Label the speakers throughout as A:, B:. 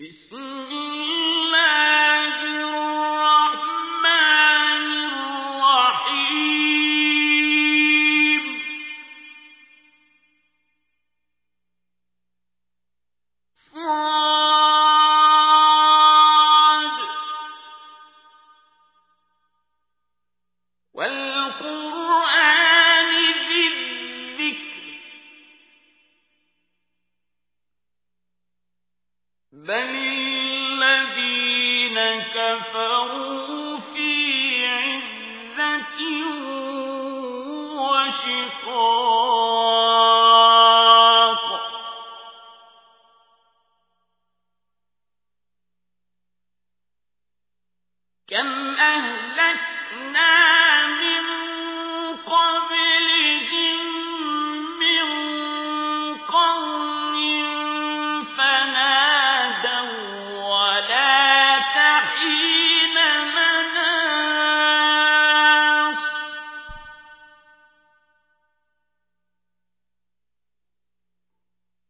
A: وَقَوْمُ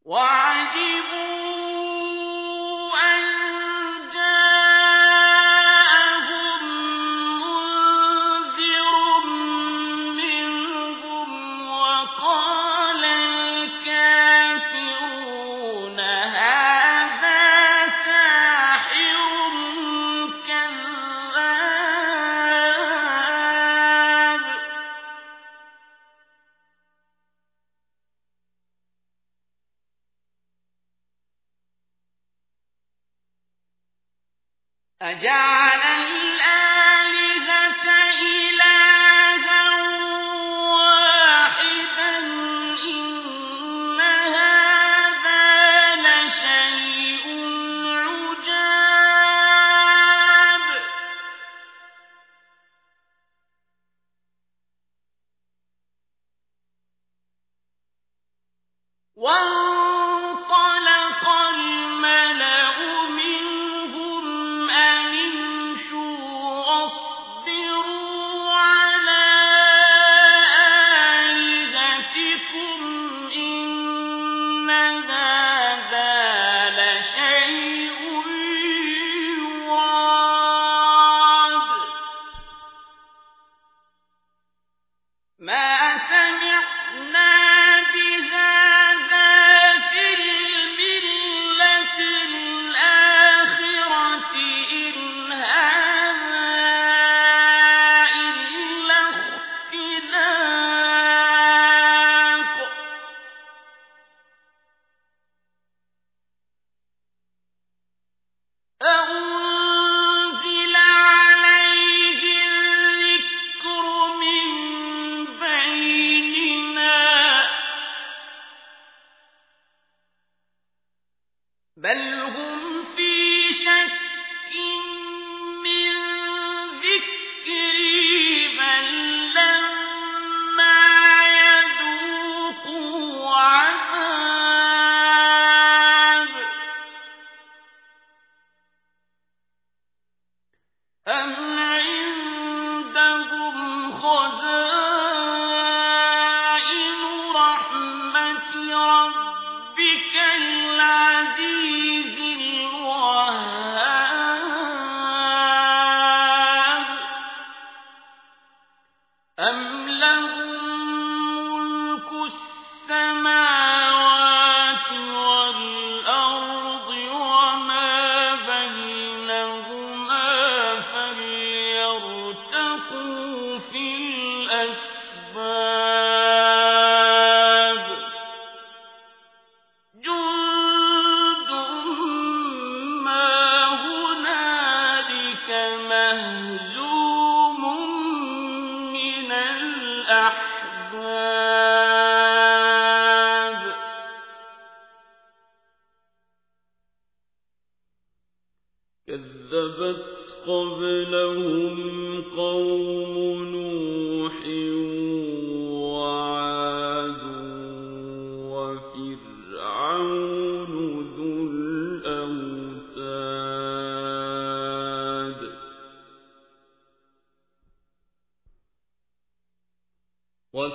A: Wow.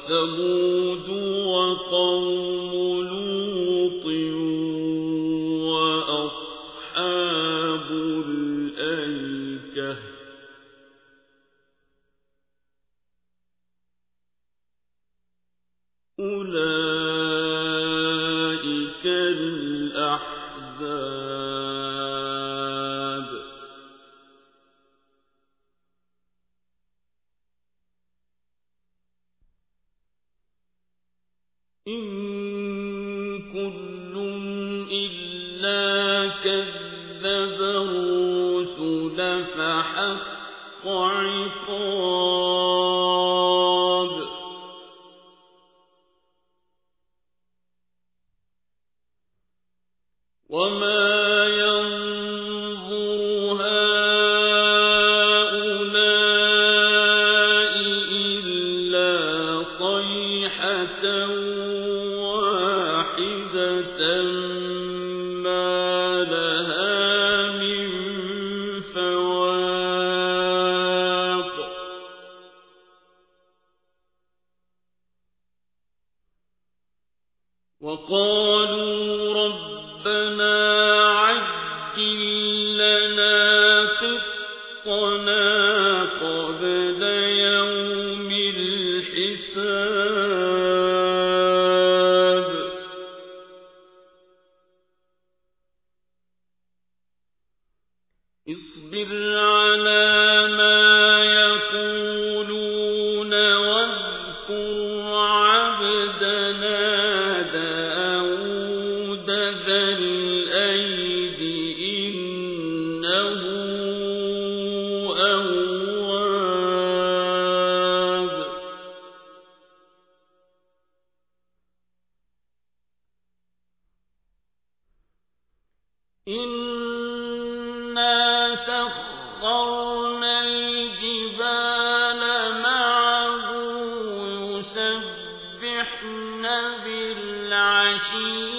A: وَأَصْحَابُ مثل إنا سخرنا الجبال معه يسبحن بالعشير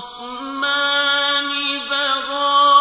A: خصمان بغى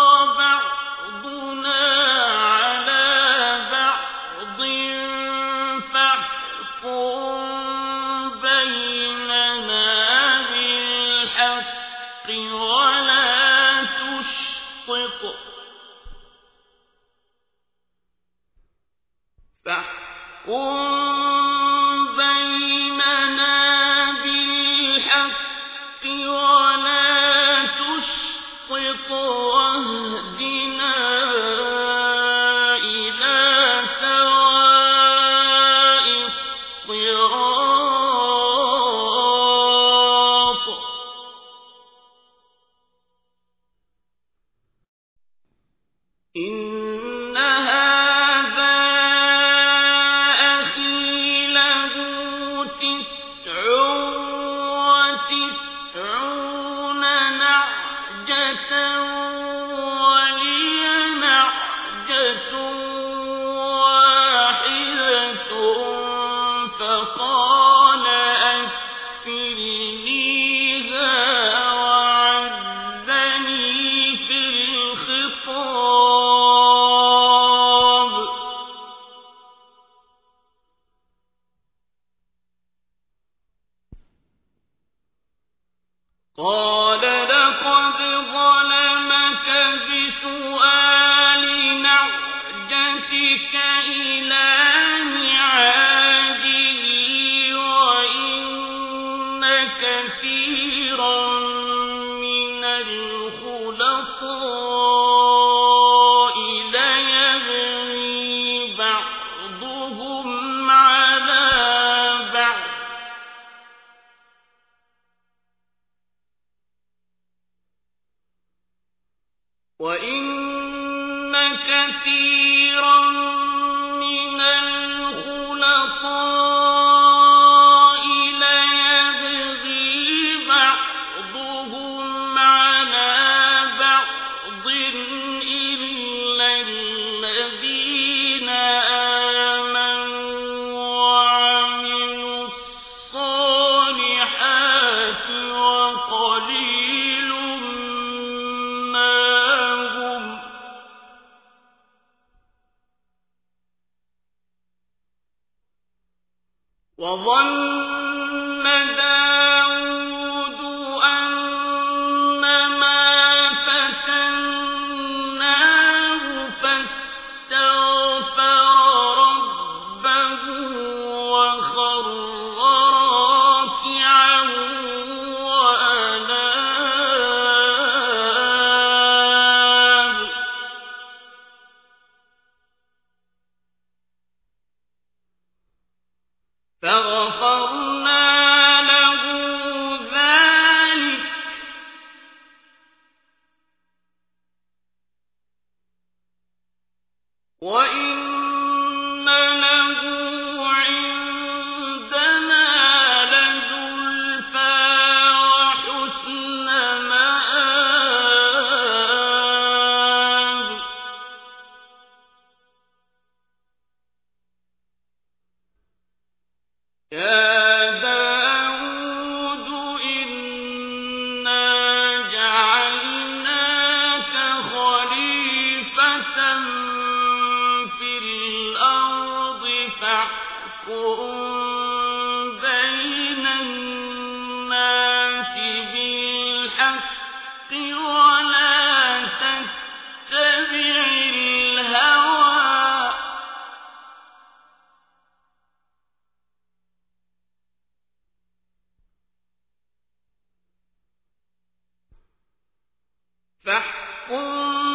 A: فاحكم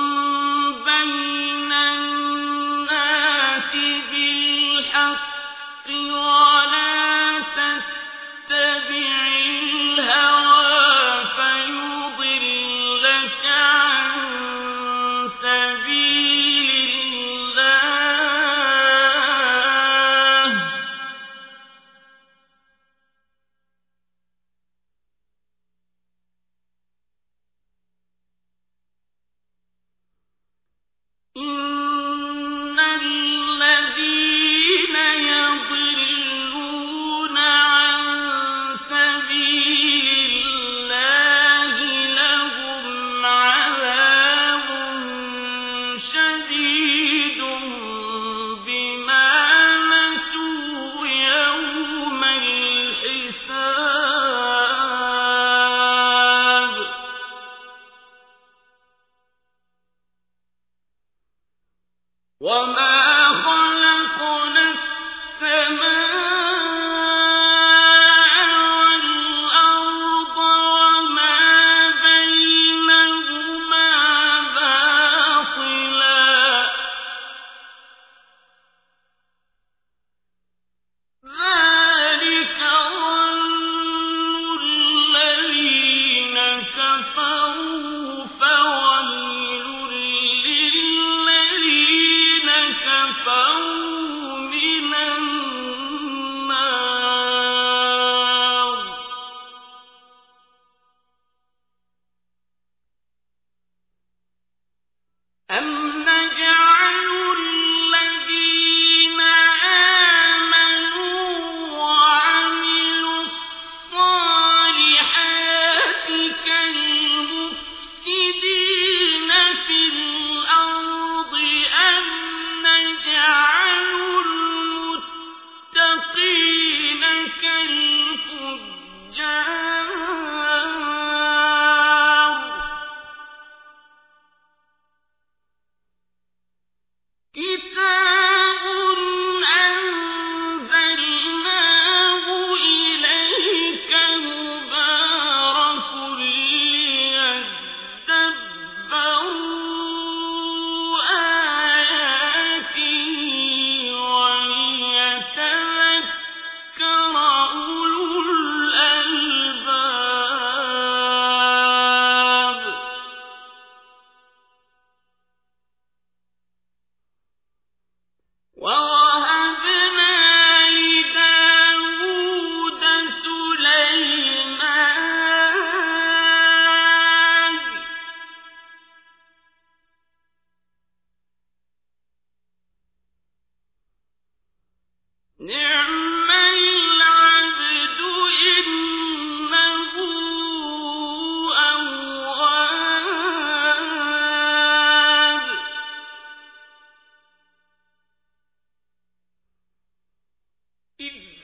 A: وما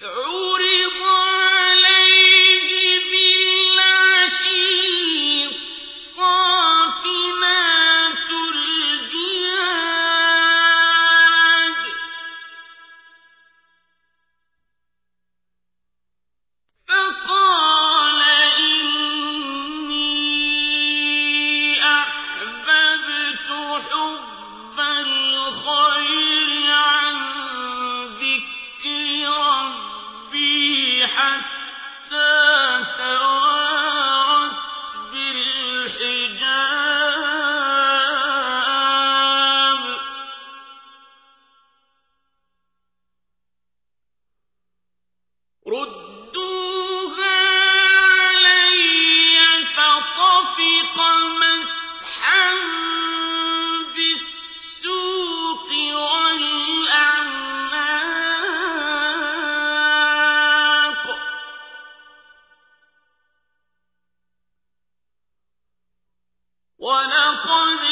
A: ادعوا وَلَقَدْ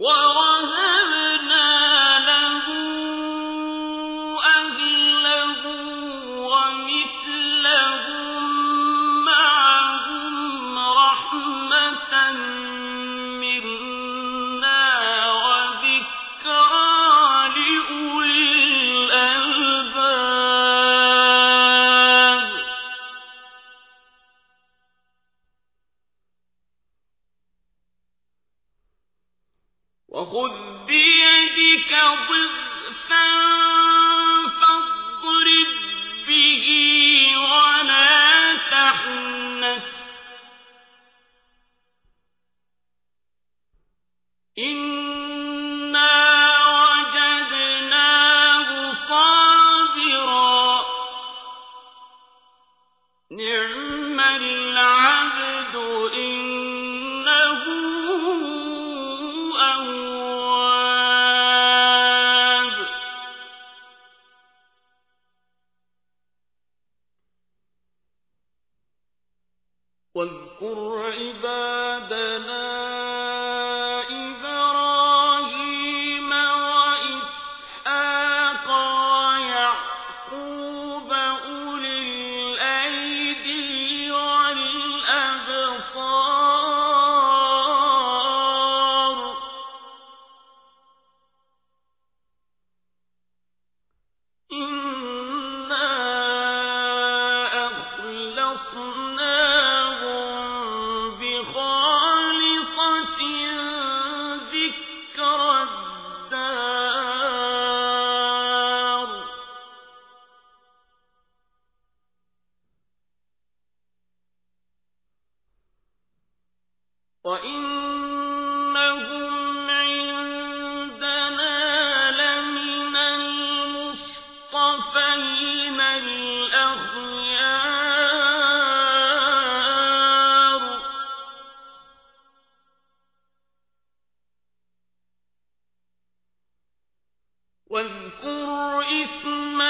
A: Whoa! واذكر عبادنا واذكر إسماعيل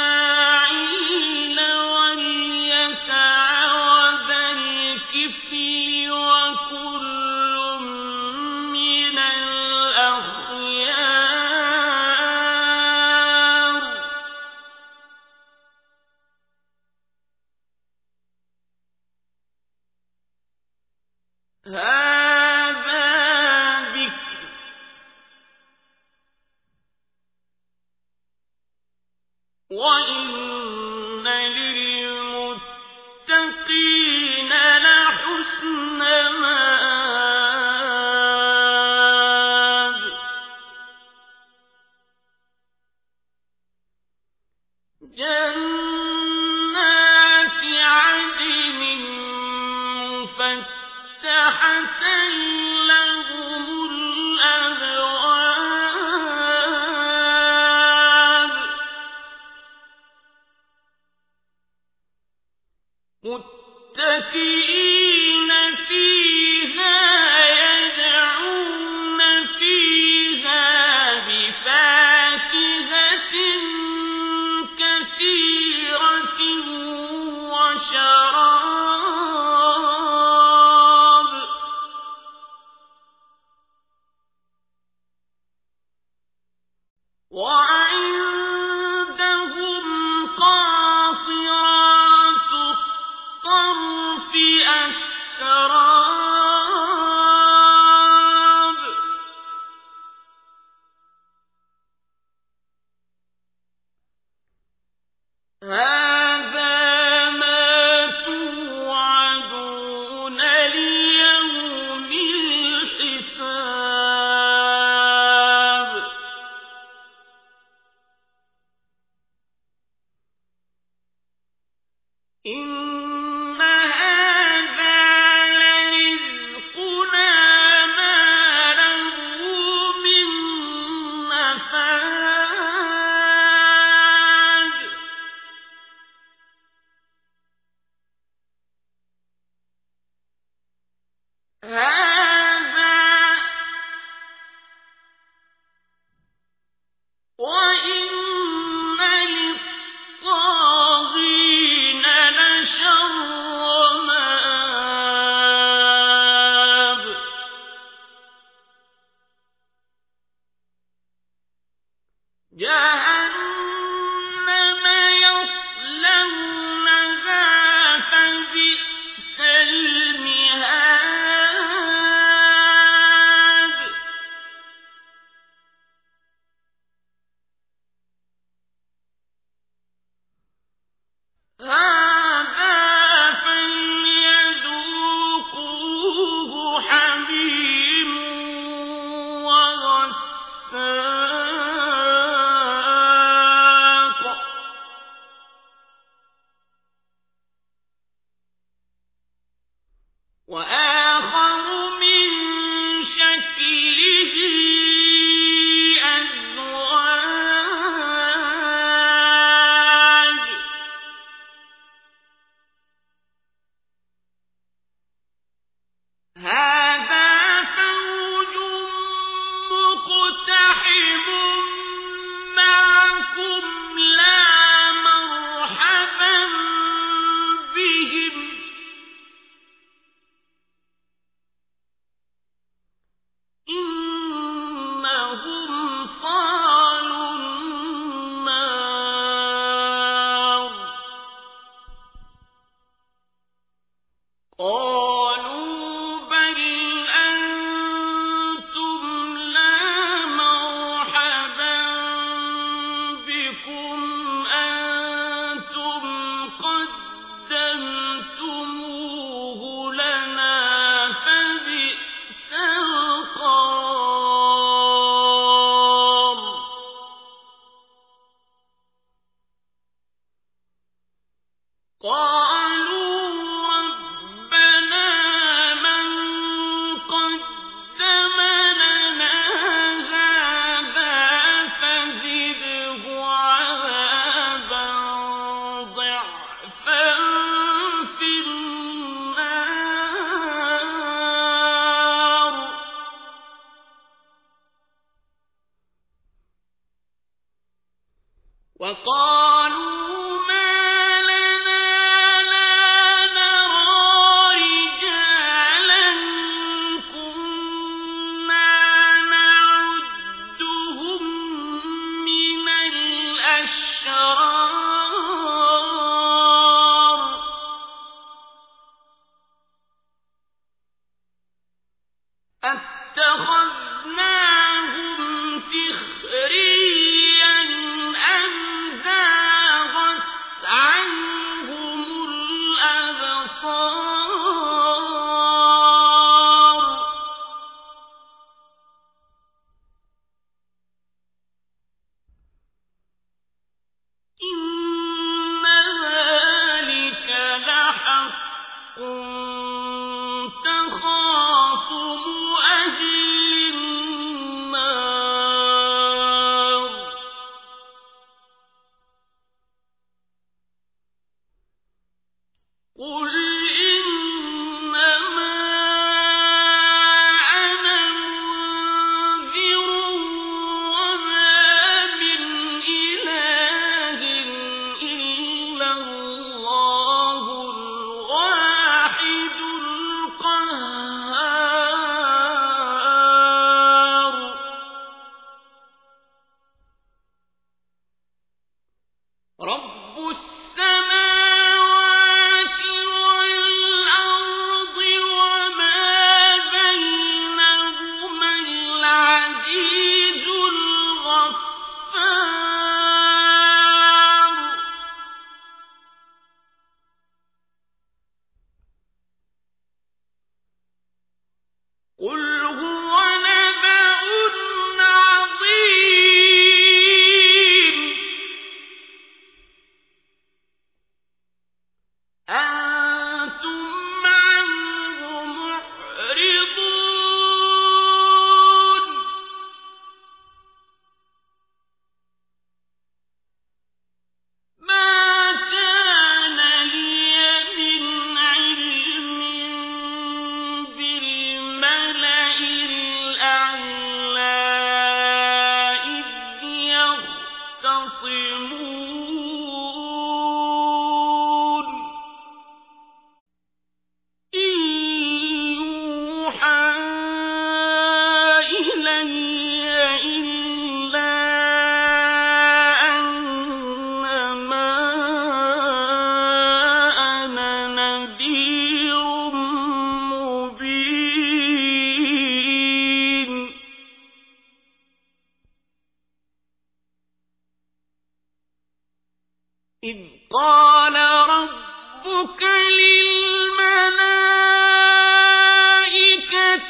A: Huh?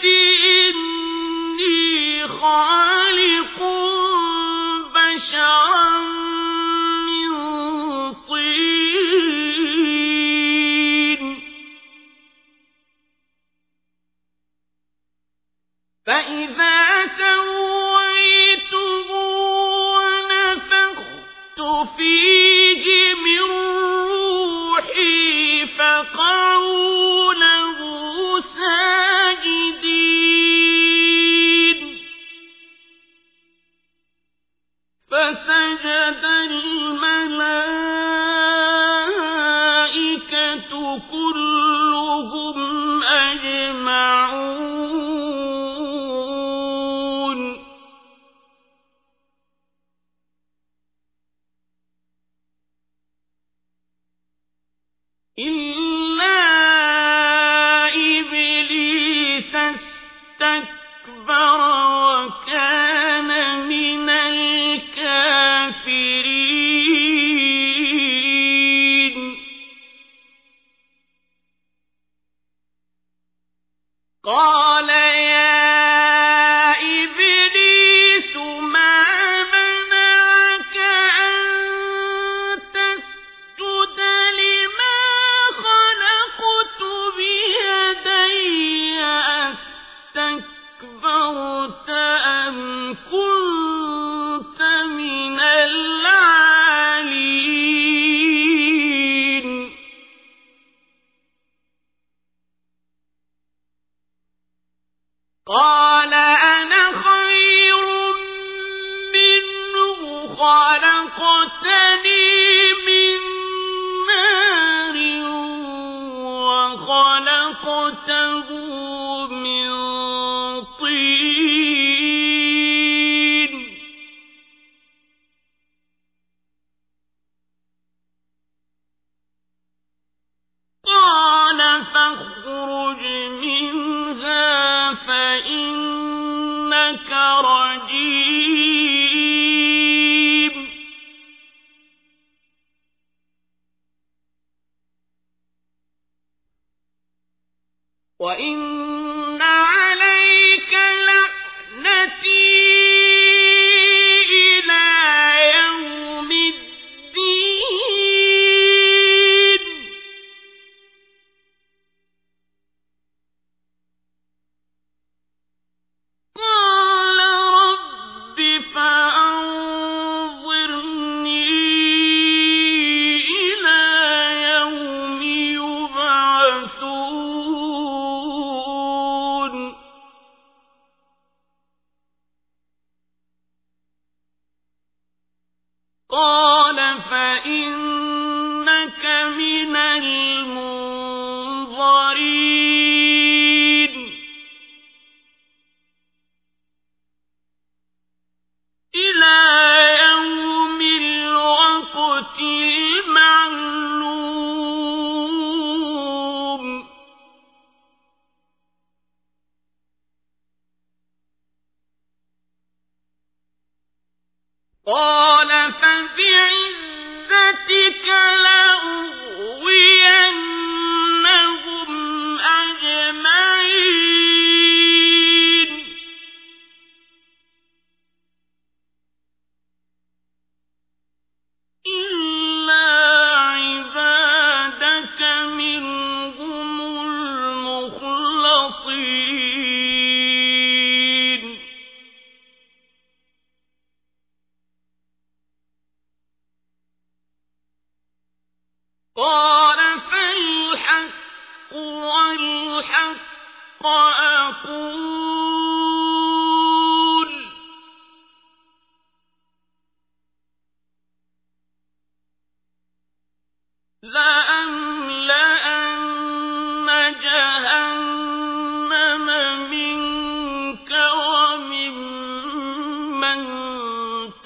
B: كلهم أجمعون
A: ولتعلمن نبأه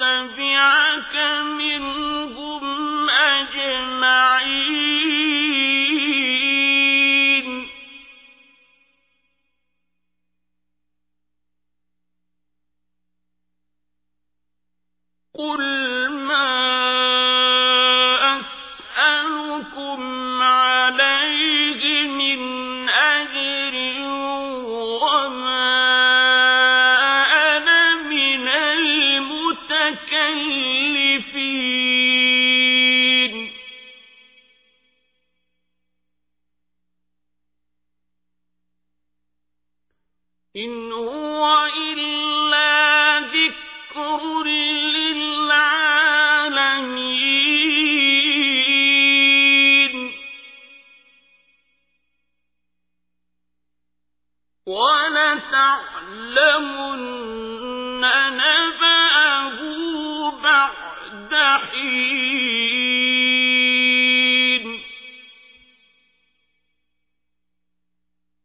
A: بعد حين